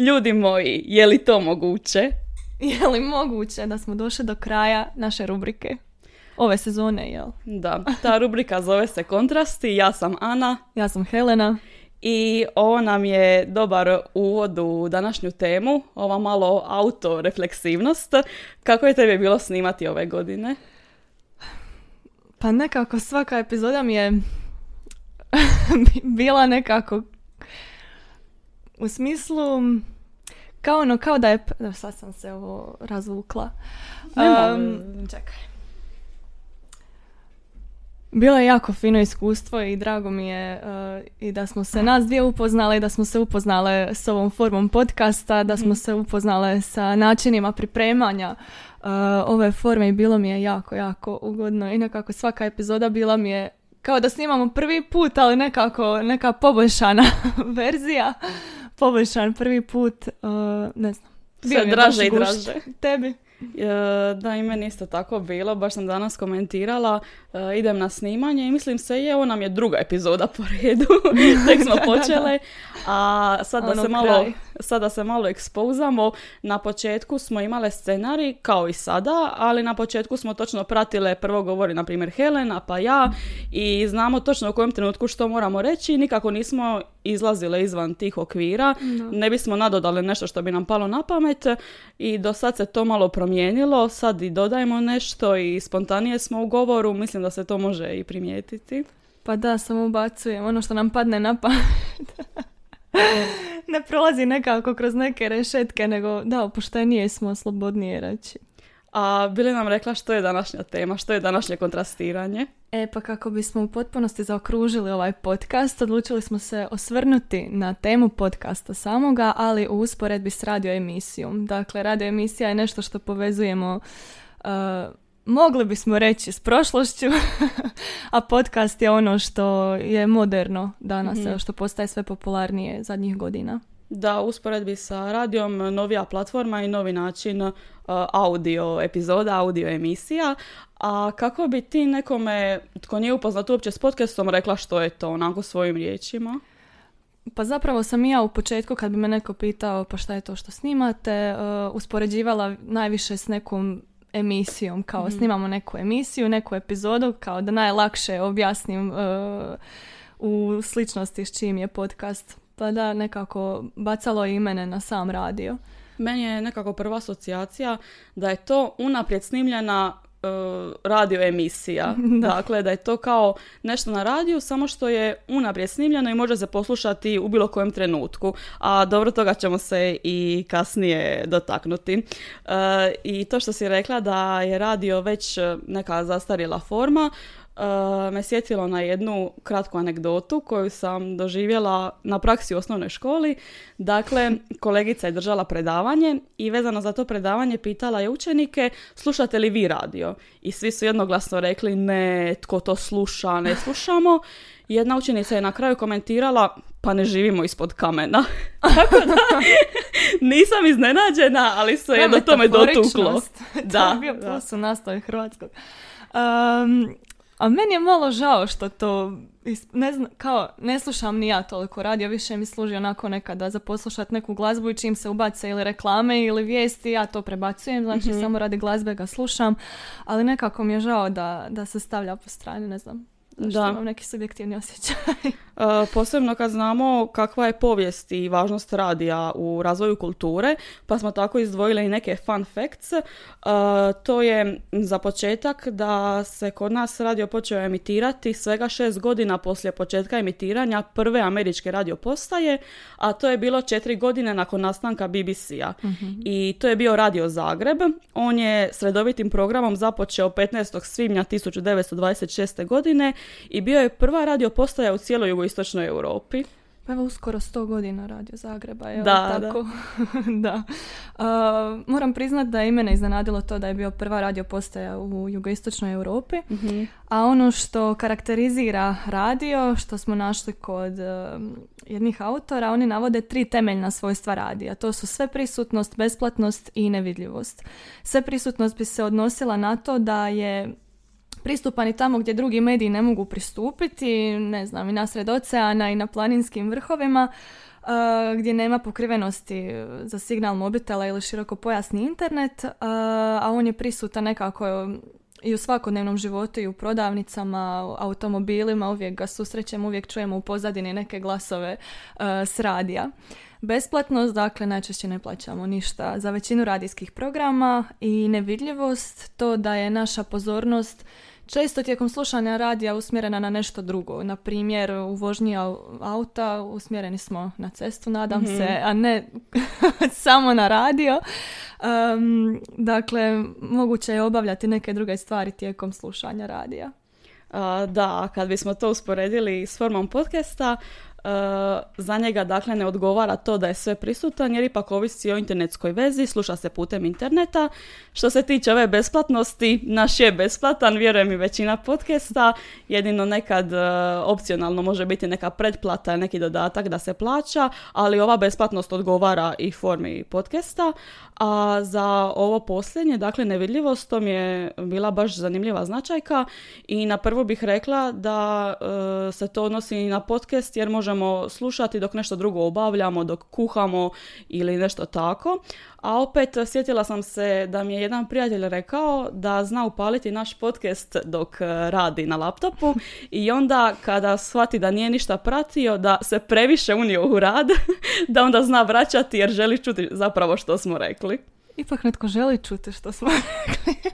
Ljudi moji, je li to moguće? Je li moguće da smo došli do kraja naše rubrike? Ove sezone, jel? Da, ta rubrika zove se Kontrasti. Ja sam Ana. Ja sam Helena. I ovo nam je dobar uvod u današnju temu, ova malo autorefleksivnost. Kako je tebi bilo snimati ove godine? Pa nekako svaka epizoda mi je bila nekako u smislu kao ono, kao da je... Sad sam se ovo razvukla. Um, čekaj. Bilo je jako fino iskustvo i drago mi je uh, i da smo se nas dvije upoznale, da smo se upoznale s ovom formom podcasta, da smo mhm. se upoznale sa načinima pripremanja uh, ove forme i bilo mi je jako, jako ugodno i nekako svaka epizoda bila mi je kao da snimamo prvi put, ali nekako neka poboljšana verzija, poboljšan prvi put, uh, ne znam. Sve draže i draže. Tebi? E, da, i meni isto tako bilo, baš sam danas komentirala, e, idem na snimanje i mislim se je, ovo nam je druga epizoda po redu, tek smo počele, a sad da, ono se malo, da se malo ekspozamo, na početku smo imale scenarij kao i sada, ali na početku smo točno pratile, prvo govori na primjer Helena, pa ja i znamo točno u kojem trenutku što moramo reći, nikako nismo izlazile izvan tih okvira, ne bismo nadodali nešto što bi nam palo na pamet. I do sad se to malo promijenilo, sad i dodajemo nešto i spontanije smo u govoru, mislim da se to može i primijetiti. Pa da, samo ubacujem ono što nam padne na pamet. ne prolazi nekako kroz neke rešetke, nego da, opuštenije smo, slobodnije reći. A bili nam rekla što je današnja tema, što je današnje kontrastiranje? E pa kako bismo u potpunosti zaokružili ovaj podcast, odlučili smo se osvrnuti na temu podcasta samoga, ali u usporedbi s radio emisijom. Dakle, radio emisija je nešto što povezujemo uh, mogli bismo reći s prošlošću, a podcast je ono što je moderno danas, mm što postaje sve popularnije zadnjih godina. Da, usporedbi sa radijom, novija platforma i novi način uh, audio epizoda, audio emisija. A kako bi ti nekome, tko nije upoznat uopće s podcastom, rekla što je to, onako svojim riječima? Pa zapravo sam i ja u početku kad bi me neko pitao pa šta je to što snimate, uh, uspoređivala najviše s nekom emisijom, kao mm snimamo neku emisiju, neku epizodu, kao da najlakše objasnim uh, u sličnosti s čim je podcast. Pa da, nekako bacalo i mene na sam radio. Meni je nekako prva asocijacija da je to unaprijed snimljena radio emisija. Dakle, da je to kao nešto na radiju, samo što je unaprijed snimljeno i može se poslušati u bilo kojem trenutku. A dobro toga ćemo se i kasnije dotaknuti. Uh, I to što si rekla da je radio već neka zastarjela forma, me sjetilo na jednu kratku anegdotu koju sam doživjela na praksi u osnovnoj školi. Dakle, kolegica je držala predavanje i vezano za to predavanje pitala je učenike slušate li vi radio? I svi su jednoglasno rekli ne, tko to sluša, ne slušamo. Jedna učenica je na kraju komentirala pa ne živimo ispod kamena. Tako da, nisam iznenađena, ali se je do tome dotuklo. da, to je bio plus u nastavi hrvatskog. Um, a meni je malo žao što to, ne znam, kao, ne slušam ni ja toliko radio, više mi služi onako nekada za poslušati neku glazbu i čim se ubace ili reklame ili vijesti, ja to prebacujem, znači mhm. samo radi glazbe ga slušam, ali nekako mi je žao da, da se stavlja po strani, ne znam. Zašto da. imam neki subjektivni osjećaj. E, posebno kad znamo kakva je povijest i važnost radija u razvoju kulture, pa smo tako izdvojili i neke fun facts. E, to je za početak da se kod nas radio počeo emitirati svega šest godina poslije početka emitiranja prve američke radio postaje, a to je bilo četiri godine nakon nastanka BBC-a. Mhm. I to je bio Radio Zagreb. On je s redovitim programom započeo 15. svibnja 1926. godine i bio je prva radio postaja u cijeloj jugoistočnoj Europi. Pa evo uskoro sto godina radio Zagreba, je da, tako? Da. da. moram priznat da je mene iznenadilo to da je bio prva radio postaja u jugoistočnoj Europi, mhm. a ono što karakterizira radio, što smo našli kod jednih autora, oni navode tri temeljna svojstva radija. To su sve prisutnost, besplatnost i nevidljivost. Sve prisutnost bi se odnosila na to da je pristupan i tamo gdje drugi mediji ne mogu pristupiti, ne znam, i nasred oceana i na planinskim vrhovima, gdje nema pokrivenosti za signal mobitela ili širokopojasni internet, a on je prisutan nekako i u svakodnevnom životu i u prodavnicama, automobilima, uvijek ga susrećemo, uvijek čujemo u pozadini neke glasove s radija. Besplatnost, dakle, najčešće ne plaćamo ništa za većinu radijskih programa i nevidljivost, to da je naša pozornost često tijekom slušanja radija usmjerena na nešto drugo. Na primjer, u vožnji auta usmjereni smo na cestu, nadam se, mhm. a ne samo na radio. dakle, moguće je obavljati neke druge stvari tijekom slušanja radija. da, kad bismo to usporedili s formom podcasta, za njega dakle ne odgovara to da je sve prisutan jer ipak ovisi o internetskoj vezi, sluša se putem interneta. Što se tiče ove besplatnosti, naš je besplatan, vjerujem i većina podcasta, jedino nekad uh, opcionalno može biti neka pretplata, neki dodatak da se plaća, ali ova besplatnost odgovara i formi podcasta. A za ovo posljednje, dakle nevidljivost, to mi je bila baš zanimljiva značajka i na prvu bih rekla da eh, se to odnosi i na podcast jer može možemo slušati dok nešto drugo obavljamo, dok kuhamo ili nešto tako. A opet sjetila sam se da mi je jedan prijatelj rekao da zna upaliti naš podcast dok e, radi na laptopu i onda kada shvati da nije ništa pratio, da se previše unio u rad, da onda zna vraćati jer želi čuti zapravo što smo rekli. Ipak netko želi čuti što smo rekli.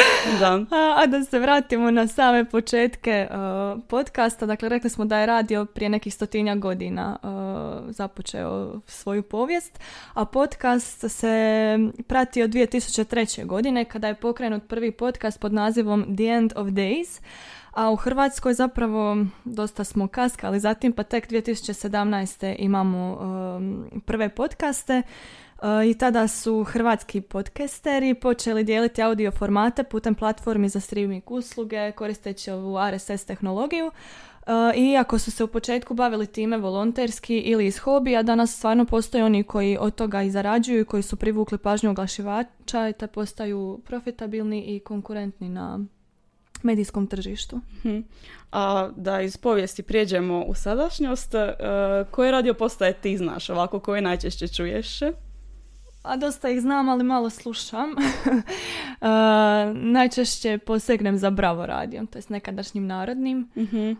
da. A, da se vratimo na same početke uh, podcasta. Dakle, rekli smo da je radio prije nekih stotinja godina uh, započeo svoju povijest, a podcast se prati od 2003. godine kada je pokrenut prvi podcast pod nazivom The End of Days. A u Hrvatskoj zapravo dosta smo kaskali zatim, pa tek 2017. imamo um, prve podcaste i tada su hrvatski podcasteri počeli dijeliti audio formate putem platformi za streaming usluge koristeći ovu RSS tehnologiju. Iako su se u početku bavili time volonterski ili iz hobija, danas stvarno postoje oni koji od toga i zarađuju i koji su privukli pažnju oglašivača i te postaju profitabilni i konkurentni na medijskom tržištu. Mhm. A da iz povijesti prijeđemo u sadašnjost, e, koje radio postaje ti znaš ovako, koje najčešće čuješ? A dosta ih znam, ali malo slušam. uh, najčešće posegnem za Bravo radio, to je nekadašnjim narodnim. uh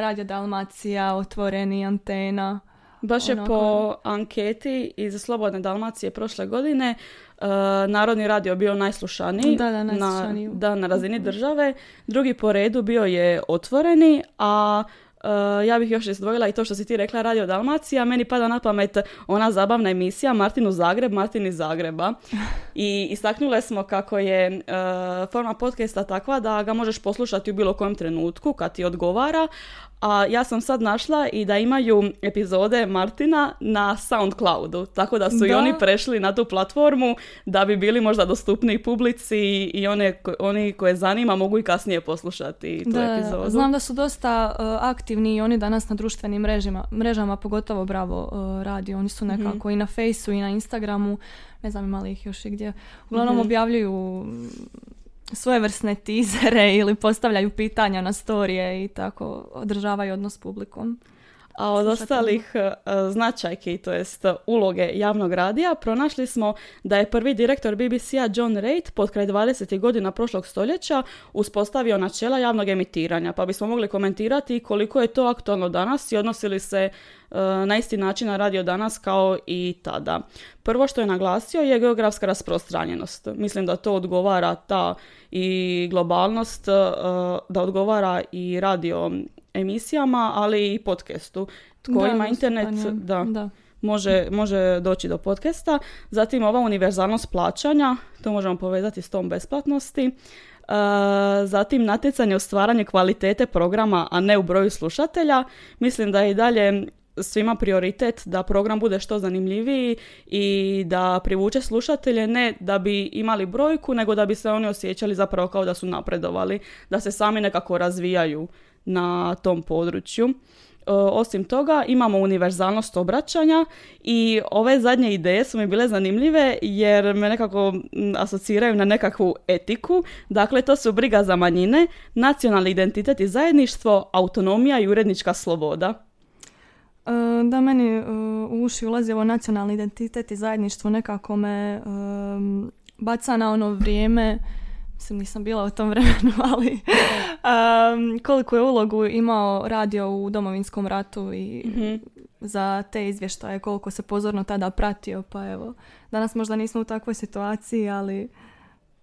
radio Dalmacija, Otvoreni, Antena. Baš je po anketi iz Slobodne Dalmacije prošle godine uh, Narodni radio bio najslušaniji, da, da, na, da, na razini države. Drugi po redu bio je Otvoreni, a Uh, ja bih još izdvojila i to što si ti rekla Radio Dalmacija, meni pada na pamet ona zabavna emisija Martin u Zagreb, Martin iz Zagreba. I istaknule smo kako je uh, forma podcasta takva da ga možeš poslušati u bilo kojem trenutku kad ti odgovara, a ja sam sad našla i da imaju epizode Martina na Soundcloudu, tako da su i oni prešli na tu platformu da bi bili možda dostupni publici i one, oni koje zanima mogu i kasnije poslušati tu da, epizodu. Znam da su dosta uh, aktivni i oni danas na društvenim mrežama, mrežama pogotovo Bravo uh, radi, oni su nekako mm i na Faceu i na Instagramu, ne znam imali ih još i gdje. Uglavnom mm objavljuju svojevrsne tizere ili postavljaju pitanja na storije i tako održavaju odnos s publikom. A od ostalih uh, značajki, to jest uloge javnog radija, pronašli smo da je prvi direktor BBC-a John Reid pod kraj 20. godina prošlog stoljeća uspostavio načela javnog emitiranja, pa bismo mogli komentirati koliko je to aktualno danas i odnosili se uh, na isti način na radio danas kao i tada. Prvo što je naglasio je geografska rasprostranjenost. Mislim da to odgovara ta i globalnost, da odgovara i radio emisijama, ali i podcastu. Tko ima internet, da, da. Može, može doći do podcasta. Zatim ova univerzalnost plaćanja, to možemo povezati s tom besplatnosti. Uh, zatim natjecanje u stvaranje kvalitete programa, a ne u broju slušatelja. Mislim da je i dalje svima prioritet da program bude što zanimljiviji i da privuče slušatelje ne da bi imali brojku, nego da bi se oni osjećali zapravo kao da su napredovali, da se sami nekako razvijaju na tom području. osim toga imamo univerzalnost obraćanja i ove zadnje ideje su mi bile zanimljive jer me nekako asociraju na nekakvu etiku. Dakle, to su briga za manjine, nacionalni identitet i zajedništvo, autonomija i urednička sloboda. E, da, meni e, u uši ulazi ovo nacionalni identitet i zajedništvo nekako me baca na ono vrijeme mislim nisam bila u tom vremenu, ali um, koliko je ulogu imao radio u domovinskom ratu i mhm. za te izvještaje, koliko se pozorno tada pratio, pa evo, danas možda nismo u takvoj situaciji, ali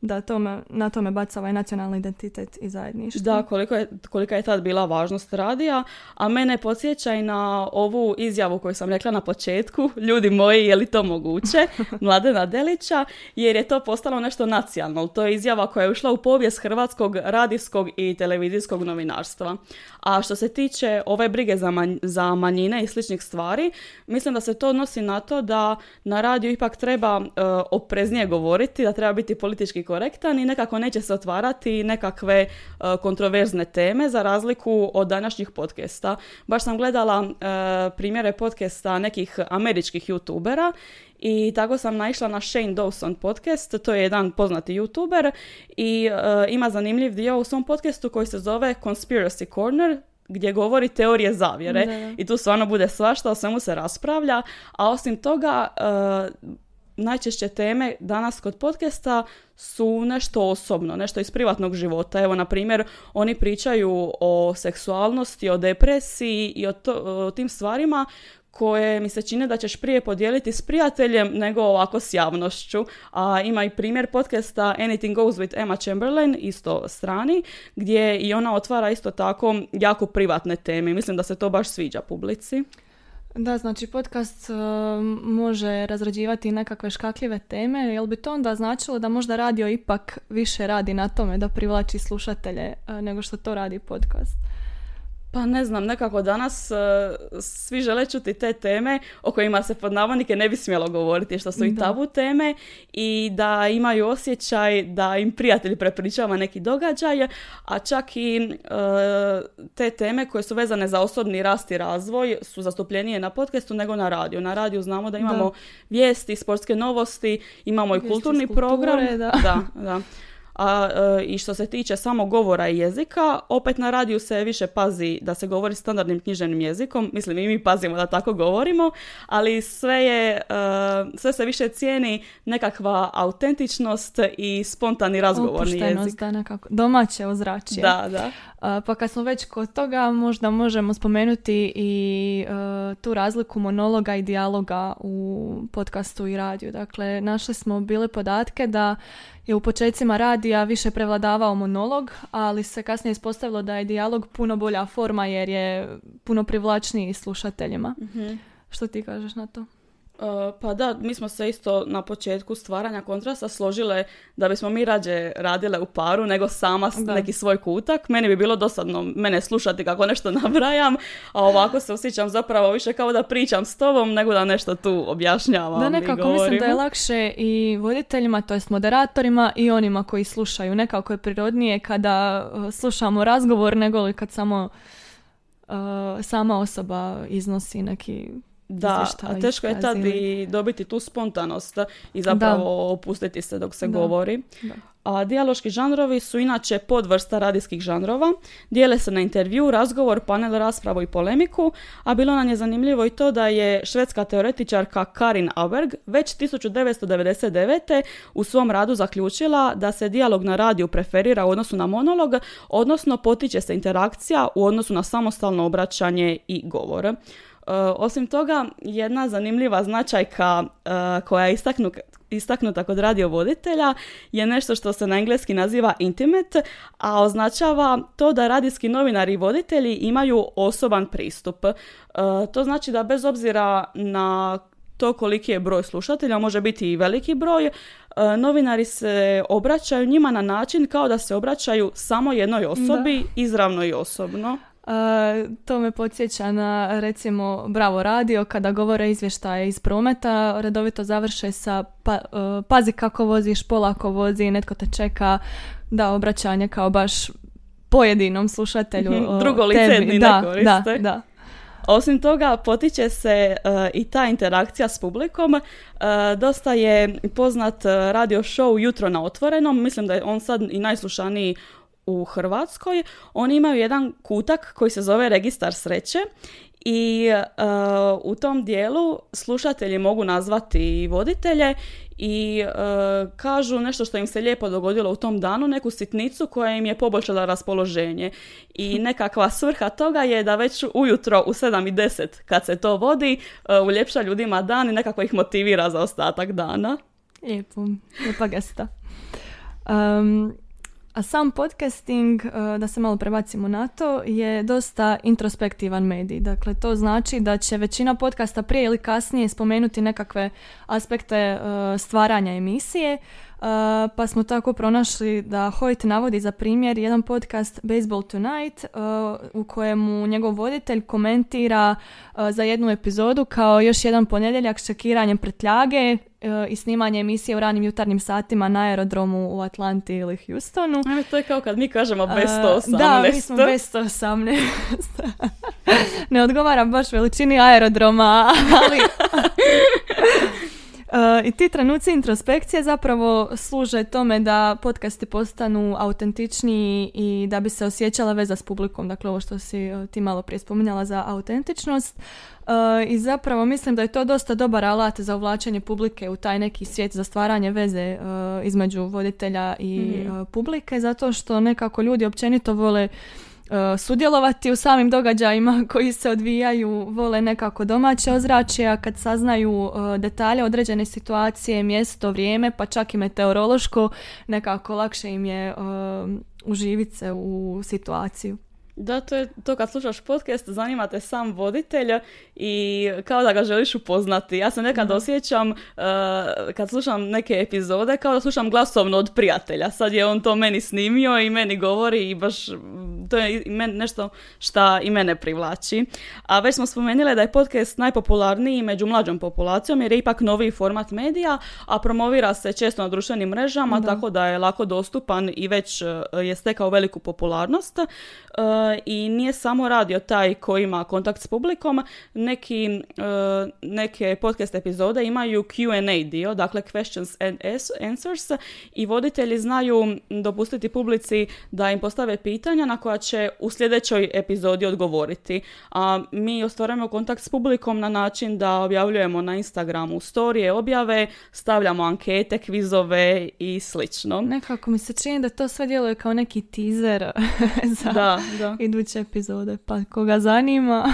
da tome, na tome baca ovaj nacionalni identitet i zajedništvo. Da, koliko je, kolika je tad bila važnost radija, a mene podsjeća i na ovu izjavu koju sam rekla na početku, ljudi moji, je li to moguće, Mladena Delića, jer je to postalo nešto nacionalno. To je izjava koja je ušla u povijest hrvatskog radijskog i televizijskog novinarstva. A što se tiče ove brige za, za manjine i sličnih stvari, mislim da se to odnosi na to da na radiju ipak treba uh, opreznije govoriti, da treba biti politički korektan i nekako neće se otvarati nekakve uh, kontroverzne teme za razliku od današnjih podcasta. Baš sam gledala uh, primjere podcasta nekih američkih youtubera i tako sam naišla na Shane Dawson podcast, to je jedan poznati youtuber i ima zanimljiv dio u svom podcastu koji se zove Conspiracy Corner, gdje govori teorije zavjere. I tu stvarno bude svašta, o svemu se raspravlja, a osim toga najčešće teme danas kod podcasta su nešto osobno, nešto iz privatnog života. Evo, na primjer, oni pričaju o seksualnosti, o depresiji i o, to, o tim stvarima koje mi se čine da ćeš prije podijeliti s prijateljem nego ovako s javnošću. A ima i primjer podcasta Anything Goes with Emma Chamberlain, isto strani, gdje i ona otvara isto tako jako privatne teme. Mislim da se to baš sviđa publici. Da, znači podcast uh, može razrađivati nekakve škakljive teme, jel bi to onda značilo da možda radio ipak više radi na tome da privlači slušatelje uh, nego što to radi podcast? Pa ne znam, nekako danas uh, svi žele čuti te teme o kojima se pod navodnike ne bi smjelo govoriti, što su i tabu teme i da imaju osjećaj da im prijatelj prepričava neki događaj, a čak i uh, te teme koje su vezane za osobni rast i razvoj su zastupljenije na podcastu nego na radiju. Na radiju znamo da imamo vijesti, sportske novosti, imamo i kulturni program. Da, da. A e, i što se tiče samog govora i jezika, opet na radiju se više pazi da se govori standardnim književnim jezikom, mislim i mi pazimo da tako govorimo, ali sve je, e, sve se više cijeni nekakva autentičnost i spontani razgovorni jezik. da nekako, domaće ozračje. Da, da. Pa kad smo već kod toga, možda možemo spomenuti i e, tu razliku monologa i dijaloga u podcastu i radiju. Dakle, našli smo bile podatke da je u početcima radija više prevladavao monolog, ali se kasnije ispostavilo da je dijalog puno bolja forma jer je puno privlačniji slušateljima. mm Što ti kažeš na to? Uh, pa da, mi smo se isto na početku stvaranja kontrasta složile da bismo mi rađe radile u paru nego sama da. neki svoj kutak. Meni bi bilo dosadno mene slušati kako nešto nabrajam, a ovako se osjećam zapravo više kao da pričam s tobom nego da nešto tu objašnjavam Da, nekako mislim da je lakše i voditeljima, to jest moderatorima i onima koji slušaju. Nekako je prirodnije kada uh, slušamo razgovor nego li kad samo uh, sama osoba iznosi neki da, a teško je tad i dobiti tu spontanost i zapravo opustiti se dok se govori. A dijaloški žanrovi su inače podvrsta radijskih žanrova. Dijele se na intervju, razgovor, panel, raspravu i polemiku, a bilo nam je zanimljivo i to da je švedska teoretičarka Karin Auberg već 1999. u svom radu zaključila da se dijalog na radiju preferira u odnosu na monolog, odnosno potiče se interakcija u odnosu na samostalno obraćanje i govor. Uh, osim toga, jedna zanimljiva značajka uh, koja je istaknuta kod radiovoditelja je nešto što se na engleski naziva intimate, a označava to da radijski novinari i voditelji imaju osoban pristup. Uh, to znači da bez obzira na to koliki je broj slušatelja, može biti i veliki broj, novinari se obraćaju njima na način kao da se obraćaju samo jednoj osobi, izravno i osobno to me podsjeća na recimo Bravo radio kada govore izvještaje iz prometa, redovito završe sa pa, e, pazi kako voziš, polako vozi, netko te čeka, da obraćanje kao baš pojedinom slušatelju. Drugo lice da, da, da. Osim toga, potiče se i ta interakcija s publikom. dosta je poznat radio show Jutro na otvorenom. Mislim da je on sad i najslušaniji u Hrvatskoj. Oni imaju jedan kutak koji se zove Registar sreće i u tom dijelu slušatelji mogu nazvati voditelje i kažu nešto što im se lijepo dogodilo u tom danu, neku sitnicu koja im je poboljšala raspoloženje. I nekakva svrha toga je da već ujutro u 7 i 10 kad se to vodi, uh, uljepša ljudima dan i nekako ih motivira za ostatak dana. Lijepo, lijepa gesta. Um, a sam podcasting, e, da se malo prebacimo na to, je dosta introspektivan medij. Dakle, to znači da će većina podcasta prije ili kasnije spomenuti nekakve aspekte e, stvaranja emisije, pa smo tako pronašli da Hoyt navodi za primjer jedan podcast Baseball Tonight uh, u kojemu njegov voditelj komentira uh, za jednu epizodu kao još jedan ponedjeljak s čekiranjem pretljage i snimanje emisije u ranim jutarnjim satima na aerodromu u Atlanti ili Houstonu. Ajme, to je kao kad mi kažemo bez 118. Da, mi smo bez 118. ne odgovara baš veličini aerodroma, ali... I ti trenuci introspekcije zapravo služe tome da podcasti postanu autentičniji i da bi se osjećala veza s publikom. Dakle, ovo što si e, ti malo prije spominjala za autentičnost. E, I zapravo mislim da je to dosta dobar alat za uvlačenje publike u taj neki svijet za stvaranje veze e, između voditelja i mhm. publike, zato što nekako ljudi općenito vole E, sudjelovati u samim događajima koji se odvijaju, vole nekako domaće ozračje, a kad saznaju e, detalje određene situacije, mjesto, vrijeme, pa čak i meteorološko, nekako lakše im je uh, uživiti se u situaciju. Da, to je to kad slušaš podcast, zanima te sam voditelj i kao da ga želiš upoznati. Ja se nekad osjećam uh, kad slušam neke epizode kao da slušam glasovno od prijatelja. Sad je on to meni snimio i meni govori i baš to je nešto šta i mene privlači. A već smo spomenuli da je podcast najpopularniji među mlađom populacijom jer je ipak novi format medija, a promovira se često na društvenim mrežama, tako da je lako dostupan i već uh, je stekao veliku popularnost. Uh, i nije samo radio taj koji ima kontakt s publikom, neki, e, neke podcast epizode imaju Q&A dio, dakle questions and answers i voditelji znaju dopustiti publici da im postave pitanja na koja će u sljedećoj epizodi odgovoriti. A mi ostvarujemo kontakt s publikom na način da objavljujemo na Instagramu storije, objave, stavljamo ankete, kvizove i slično. Nekako mi se čini da to sve djeluje kao neki teaser za da, da iduće epizode, pa koga zanima...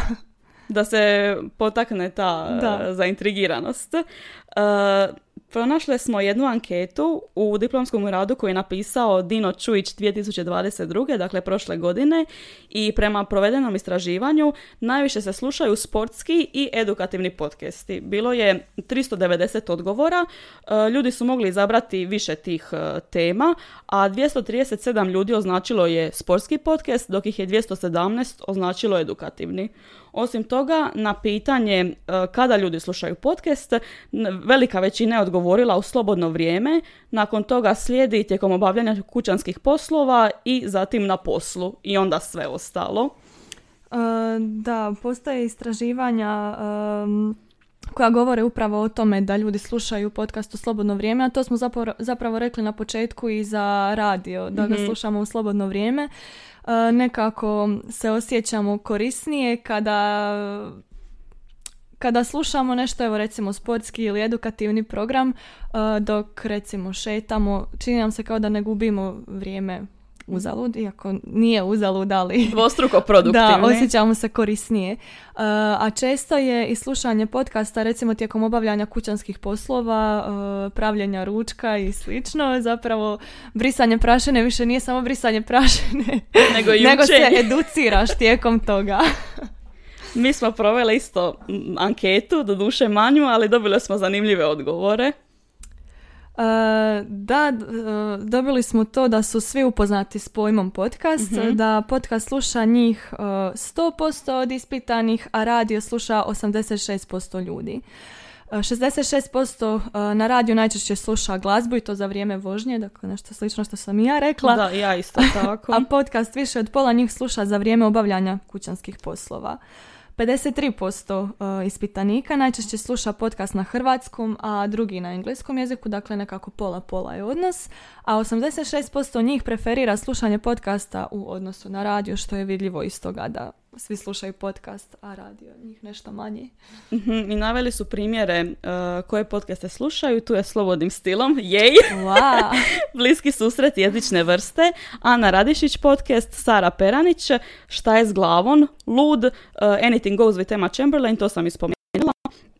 da se potakne ta da. zaintrigiranost. Uh, Pronašli smo jednu anketu u diplomskom radu koji je napisao Dino Čujić 2022. dakle prošle godine i prema provedenom istraživanju najviše se slušaju sportski i edukativni podcasti. Bilo je 390 odgovora, e, ljudi su mogli izabrati više tih e, tema, a 237 ljudi označilo je sportski podcast, dok ih je 217 označilo edukativni. Osim toga, na pitanje e, kada ljudi slušaju podcast, velika većina je odgovorila u slobodno vrijeme, nakon toga slijedi tijekom obavljanja kućanskih poslova i zatim na poslu i onda sve ostalo. E, da, postoje istraživanja koja govore upravo o tome da ljudi slušaju podcast u slobodno vrijeme, a to smo zapravo, zapravo rekli na početku i za radio, da ga mhm. slušamo u slobodno vrijeme. E, nekako se osjećamo korisnije kada kada slušamo nešto, evo recimo sportski ili edukativni program, e, dok recimo šetamo, čini nam se kao da ne gubimo vrijeme uzalud, iako nije uzalud, ali... Dvostruko produktivni. da, osjećamo se korisnije. Uh, a često je i slušanje podcasta, recimo tijekom obavljanja kućanskih poslova, uh, pravljenja ručka i slično, zapravo brisanje prašine više nije samo brisanje prašine, nego, nego se educiraš tijekom toga. Mi smo proveli isto anketu, do duše manju, ali dobili smo zanimljive odgovore. Uh, da, dobili smo to da su svi upoznati s pojmom podcast, mhm. da podcast sluša njih uh, 100% od ispitanih, a radio sluša 86% ljudi. 66% na radiju najčešće sluša glazbu i to za vrijeme vožnje, dakle nešto slično što sam i ja rekla. Da, ja isto tako. a podcast više od pola njih sluša za vrijeme obavljanja kućanskih poslova. 53% ispitanika najčešće sluša podcast na hrvatskom, a drugi na engleskom jeziku, dakle nekako pola-pola je odnos, a 86% njih preferira slušanje podcasta u odnosu na radio, što je vidljivo iz toga da svi slušaju podcast, a radio njih nešto manje. Mhm, I naveli su primjere uh, koje podcaste slušaju, tu je slobodnim stilom, jej! Wow. Bliski susret jezične vrste, Ana Radišić podcast, Sara Peranić, Šta je s glavom, Lud, uh, Anything Goes with Emma Chamberlain, to sam ispomenula.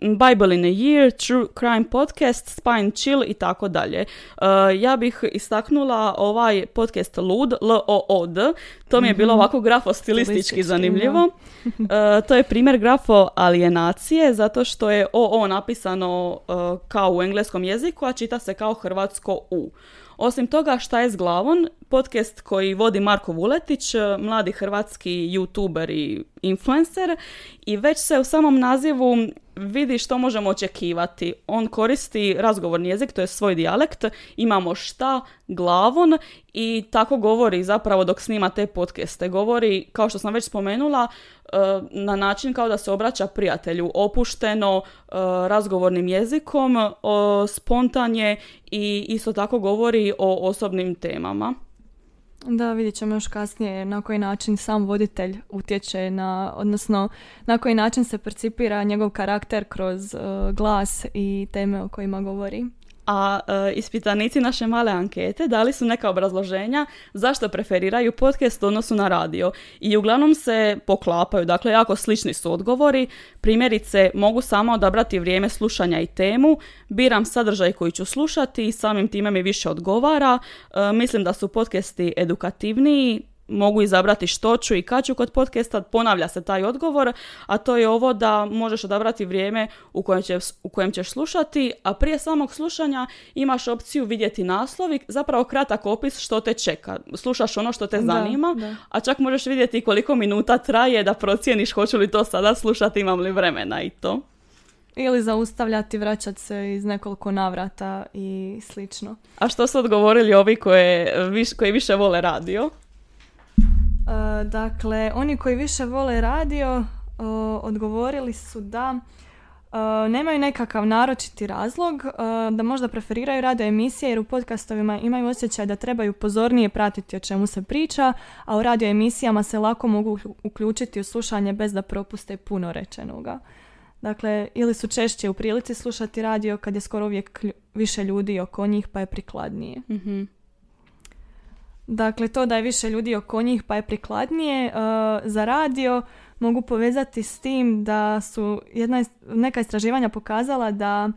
Bible in a Year, True Crime Podcast, Spine Chill i tako dalje. Uh, ja bih istaknula ovaj podcast Lud, L-O-O-D, to mi je bilo mhm. ovako grafo-stilistički zanimljivo. Uh, to je primjer grafo alienacije, zato što je O-O napisano uh, kao u engleskom jeziku, a čita se kao hrvatsko U. Osim toga, šta je s glavom? Podcast koji vodi Marko Vuletić, mladi hrvatski youtuber i influencer i već se u samom nazivu vidi što možemo očekivati. On koristi razgovorni jezik, to je svoj dijalekt, imamo šta, glavon i tako govori zapravo dok snima te podcaste. Govori, kao što sam već spomenula, e, na način kao da se obraća prijatelju, opušteno, e, razgovornim jezikom, spontanje i isto tako govori o osobnim temama. Da, vidjet ćemo još kasnije na koji način sam voditelj utječe na, odnosno na koji način se percipira njegov karakter kroz uh, glas i teme o kojima govori a e, ispitanici naše male ankete dali su neka obrazloženja zašto preferiraju podcast u odnosu na radio i uglavnom se poklapaju, dakle jako slični su odgovori. Primjerice, mogu samo odabrati vrijeme slušanja i temu, biram sadržaj koji ću slušati i samim time mi više odgovara. E, mislim da su podcasti edukativniji, mogu izabrati što ću i kad ću kod podcasta, ponavlja se taj odgovor, a to je ovo da možeš odabrati vrijeme u kojem, će, u kojem ćeš slušati, a prije samog slušanja imaš opciju vidjeti naslovi, zapravo kratak opis što te čeka. Slušaš ono što te zanima, a čak možeš vidjeti koliko minuta traje da procijeniš hoću li to sada slušati, imam li vremena i to. Ili zaustavljati, vraćati se iz nekoliko navrata i slično. A što su odgovorili ovi koje, koji više vole radio? E, dakle, oni koji više vole radio odgovorili su da e, nemaju nekakav naročiti razlog, da možda preferiraju radio emisije jer u podcastovima imaju osjećaj da trebaju pozornije pratiti o čemu se priča, a u radio emisijama se lako mogu uključiti u slušanje bez da propuste puno rečenoga. Dakle, ili su češće u prilici slušati radio kad je skoro uvijek više ljudi oko njih pa je prikladnije. mm Dakle, to da je više ljudi oko njih pa je prikladnije uh, za radio mogu povezati s tim da su jedna, neka istraživanja pokazala da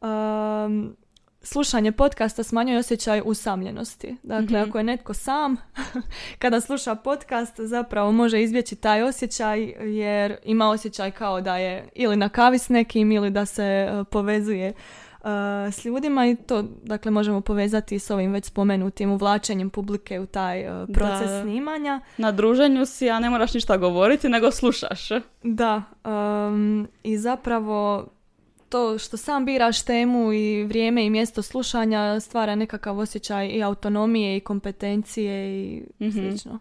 um, slušanje podcasta smanjuje osjećaj usamljenosti. Dakle, mhm. ako je netko sam, kada sluša podcast, zapravo može izbjeći taj osjećaj jer ima osjećaj kao da je ili na kavi s nekim ili da se uh, povezuje s ljudima i to dakle možemo povezati s ovim već spomenutim uvlačenjem publike u taj uh, proces da. snimanja. Na druženju si, a ne moraš ništa govoriti, nego slušaš. Da, um, i zapravo to što sam biraš temu i vrijeme i mjesto slušanja stvara nekakav osjećaj i autonomije i kompetencije i mm slično. Uh,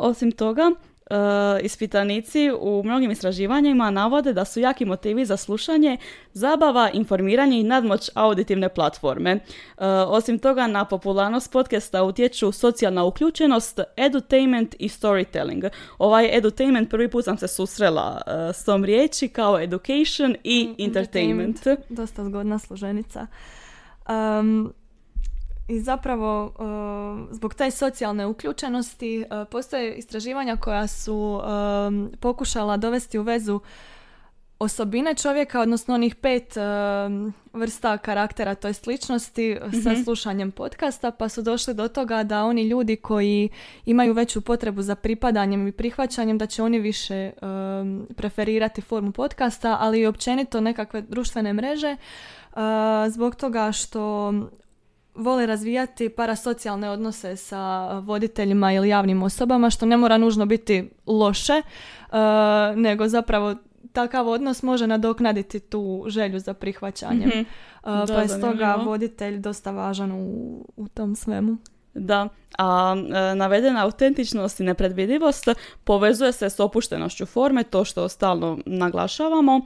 osim toga, E, ispitanici u mnogim istraživanjima navode da su jaki motivi za slušanje, zabava, informiranje i nadmoć auditivne platforme. E, osim toga, na popularnost podcasta utječu socijalna uključenost, edutainment i storytelling. Ovaj edutainment prvi put sam se susrela e, s tom riječi kao education i mm, entertainment. entertainment. Dosta zgodna složenica. Um, i zapravo uh, zbog te socijalne uključenosti uh, postoje istraživanja koja su um, pokušala dovesti u vezu osobine čovjeka, odnosno onih pet um, vrsta karaktera, to je sličnosti sa mhm. slušanjem podcasta, pa su došli do toga da oni ljudi koji imaju veću potrebu za pripadanjem i prihvaćanjem, da će oni više um, preferirati formu podcasta, ali i općenito nekakve društvene mreže, uh, zbog toga što vole razvijati parasocijalne odnose sa voditeljima ili javnim osobama, što ne mora nužno biti loše, uh, nego zapravo takav odnos može nadoknaditi tu želju za prihvaćanjem. Mm-hmm. Uh, pa je stoga voditelj dosta važan u, u tom svemu. Da, a e, navedena autentičnost i nepredvidivost povezuje se s opuštenošću forme, to što stalno naglašavamo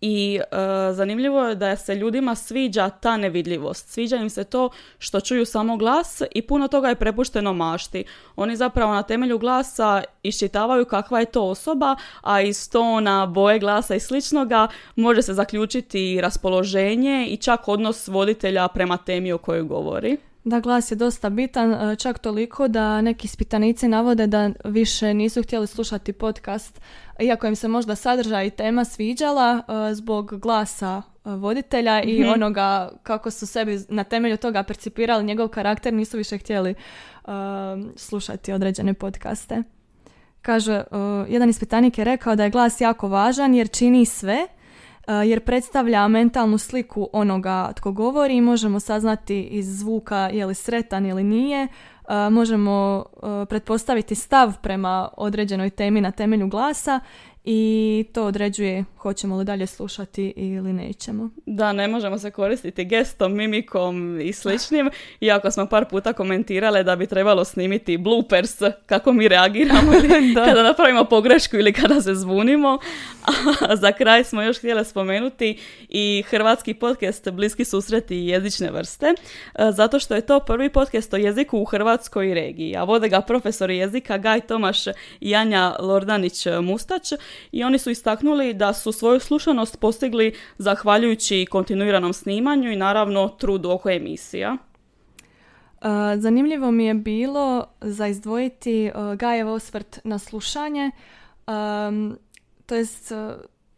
i e, zanimljivo je da se ljudima sviđa ta nevidljivost. Sviđa im se to što čuju samo glas i puno toga je prepušteno mašti. Oni zapravo na temelju glasa iščitavaju kakva je to osoba, a iz tona, boje glasa i sličnoga može se zaključiti raspoloženje i čak odnos voditelja prema temi o kojoj govori. Da, glas je dosta bitan, e, čak toliko da neki ispitanici navode da više nisu htjeli slušati podcast, iako im se možda sadržaj i tema sviđala e, zbog glasa e, voditelja i mhm. onoga kako su sebi na temelju toga percipirali njegov karakter, nisu više htjeli slušati određene podcaste. Kaže, jedan ispitanik je rekao da je glas jako važan jer čini sve jer predstavlja mentalnu sliku onoga tko govori. Možemo saznati iz zvuka je li sretan ili nije, možemo pretpostaviti stav prema određenoj temi na temelju glasa i to određuje hoćemo li dalje slušati ili nećemo. Da, ne možemo se koristiti gestom, mimikom i sličnim, iako smo par puta komentirale da bi trebalo snimiti bloopers kako mi reagiramo ili kada napravimo pogrešku ili kada se zvunimo. A za kraj smo još htjeli spomenuti i hrvatski podcast Bliski susreti jezične vrste, e, zato što je to prvi podcast o jeziku u Hrvatskoj regiji, a vode ga profesori jezika Gaj Tomaš i Anja Lordanić-Mustać i oni su istaknuli da su svoju slušanost postigli zahvaljujući kontinuiranom snimanju i naravno trudu oko emisija. Zanimljivo mi je bilo za izdvojiti uh, Gajev osvrt na slušanje. To jest, uh,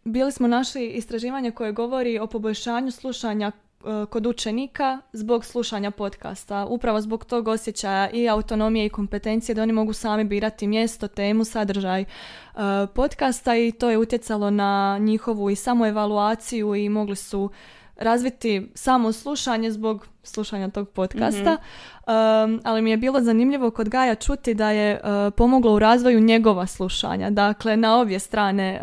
bili smo našli istraživanje koje govori o poboljšanju slušanja E, kod učenika zbog slušanja podcasta. Upravo zbog tog osjećaja i autonomije i kompetencije da oni mogu sami birati mjesto, temu, sadržaj e, podcasta i to je utjecalo na njihovu i samoevaluaciju i mogli su razviti samo slušanje zbog slušanja tog podcasta. Mhm. ali mi je bilo zanimljivo kod Gaja čuti da je e, pomoglo u razvoju njegova slušanja. Dakle, na obje strane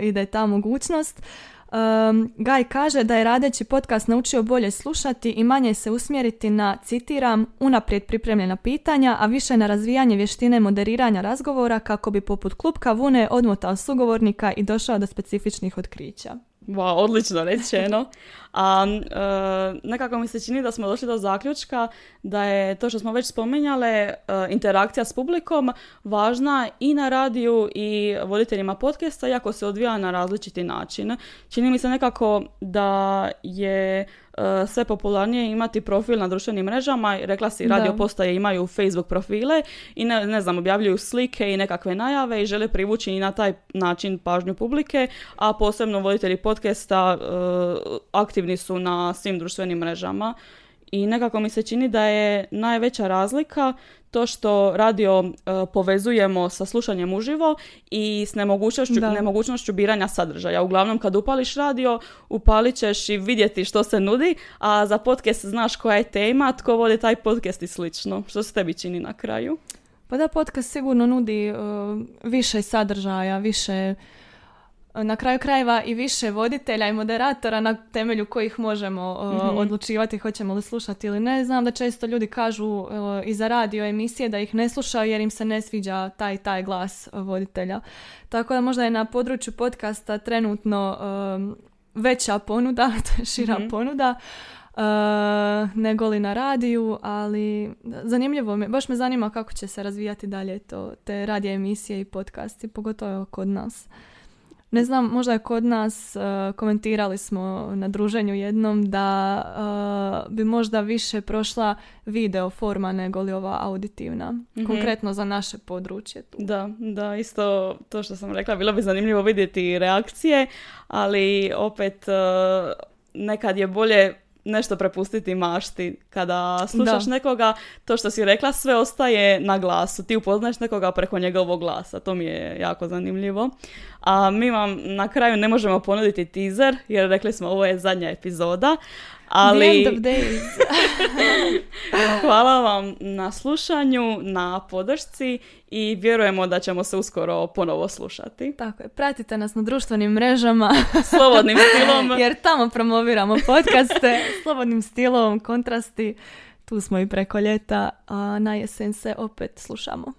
ide ta mogućnost. Um, Gaj kaže da je radeći podcast naučio bolje slušati i manje se usmjeriti na, citiram, unaprijed pripremljena pitanja, a više na razvijanje vještine moderiranja razgovora kako bi poput klupka vune odmotao sugovornika i došao do specifičnih otkrića. Wow, odlično rečeno. A e, nekako mi se čini da smo došli do zaključka da je to što smo već spominjale, e, interakcija s publikom važna i na radiju i voditeljima podcasta, iako se odvija na različiti način. Čini mi se nekako da je sve popularnije imati profil na društvenim mrežama. Rekla si, radio postaje imaju Facebook profile i ne, ne znam, objavljuju slike i nekakve najave i žele privući i na taj način pažnju publike, a posebno voditelji podcasta e, aktivni su na svim društvenim mrežama i nekako mi se čini da je najveća razlika to što radio e, povezujemo sa slušanjem uživo i s nemogućnošću, nemogućnošću biranja sadržaja. Uglavnom kad upališ radio, upalit ćeš i vidjeti što se nudi, a za podcast znaš koja je tema, tko vodi taj podcast i slično. Što se tebi čini na kraju? Pa da, podcast sigurno nudi uh, više sadržaja, više na kraju krajeva i više voditelja i moderatora na temelju kojih možemo mm odlučivati hoćemo li slušati ili ne. Znam da često ljudi kažu i za radio emisije da ih ne slušaju jer im se ne sviđa taj taj glas voditelja. Tako da možda je na području podcasta trenutno veća ponuda, šira mm ponuda. Uh, nego li na radiju, ali zanimljivo me, baš me zanima kako će se razvijati dalje to, te radije emisije i podcasti, pogotovo kod nas. Ne znam, možda je kod nas, uh, komentirali smo na druženju jednom da uh, bi možda više prošla video forma nego li ova auditivna. Mhm. Konkretno za naše područje. Tu. Da, da, isto to što sam rekla, bilo bi zanimljivo vidjeti reakcije, ali opet uh, nekad je bolje nešto prepustiti mašti. Kada slušaš nekoga, to što si rekla, sve ostaje na glasu. Ti upoznaš nekoga preko njegovog glasa. To mi je jako zanimljivo. A mi vam na kraju ne možemo ponuditi teaser, jer rekli smo ovo je zadnja epizoda. Ali... Hvala vam na slušanju, na podršci i vjerujemo da ćemo se uskoro ponovo slušati. Tako je, pratite nas na društvenim mrežama. Slobodnim stilom. Jer tamo promoviramo podcaste, slobodnim stilom, kontrasti Tu smo i preko ljeta, a na jesen se opet slušamo.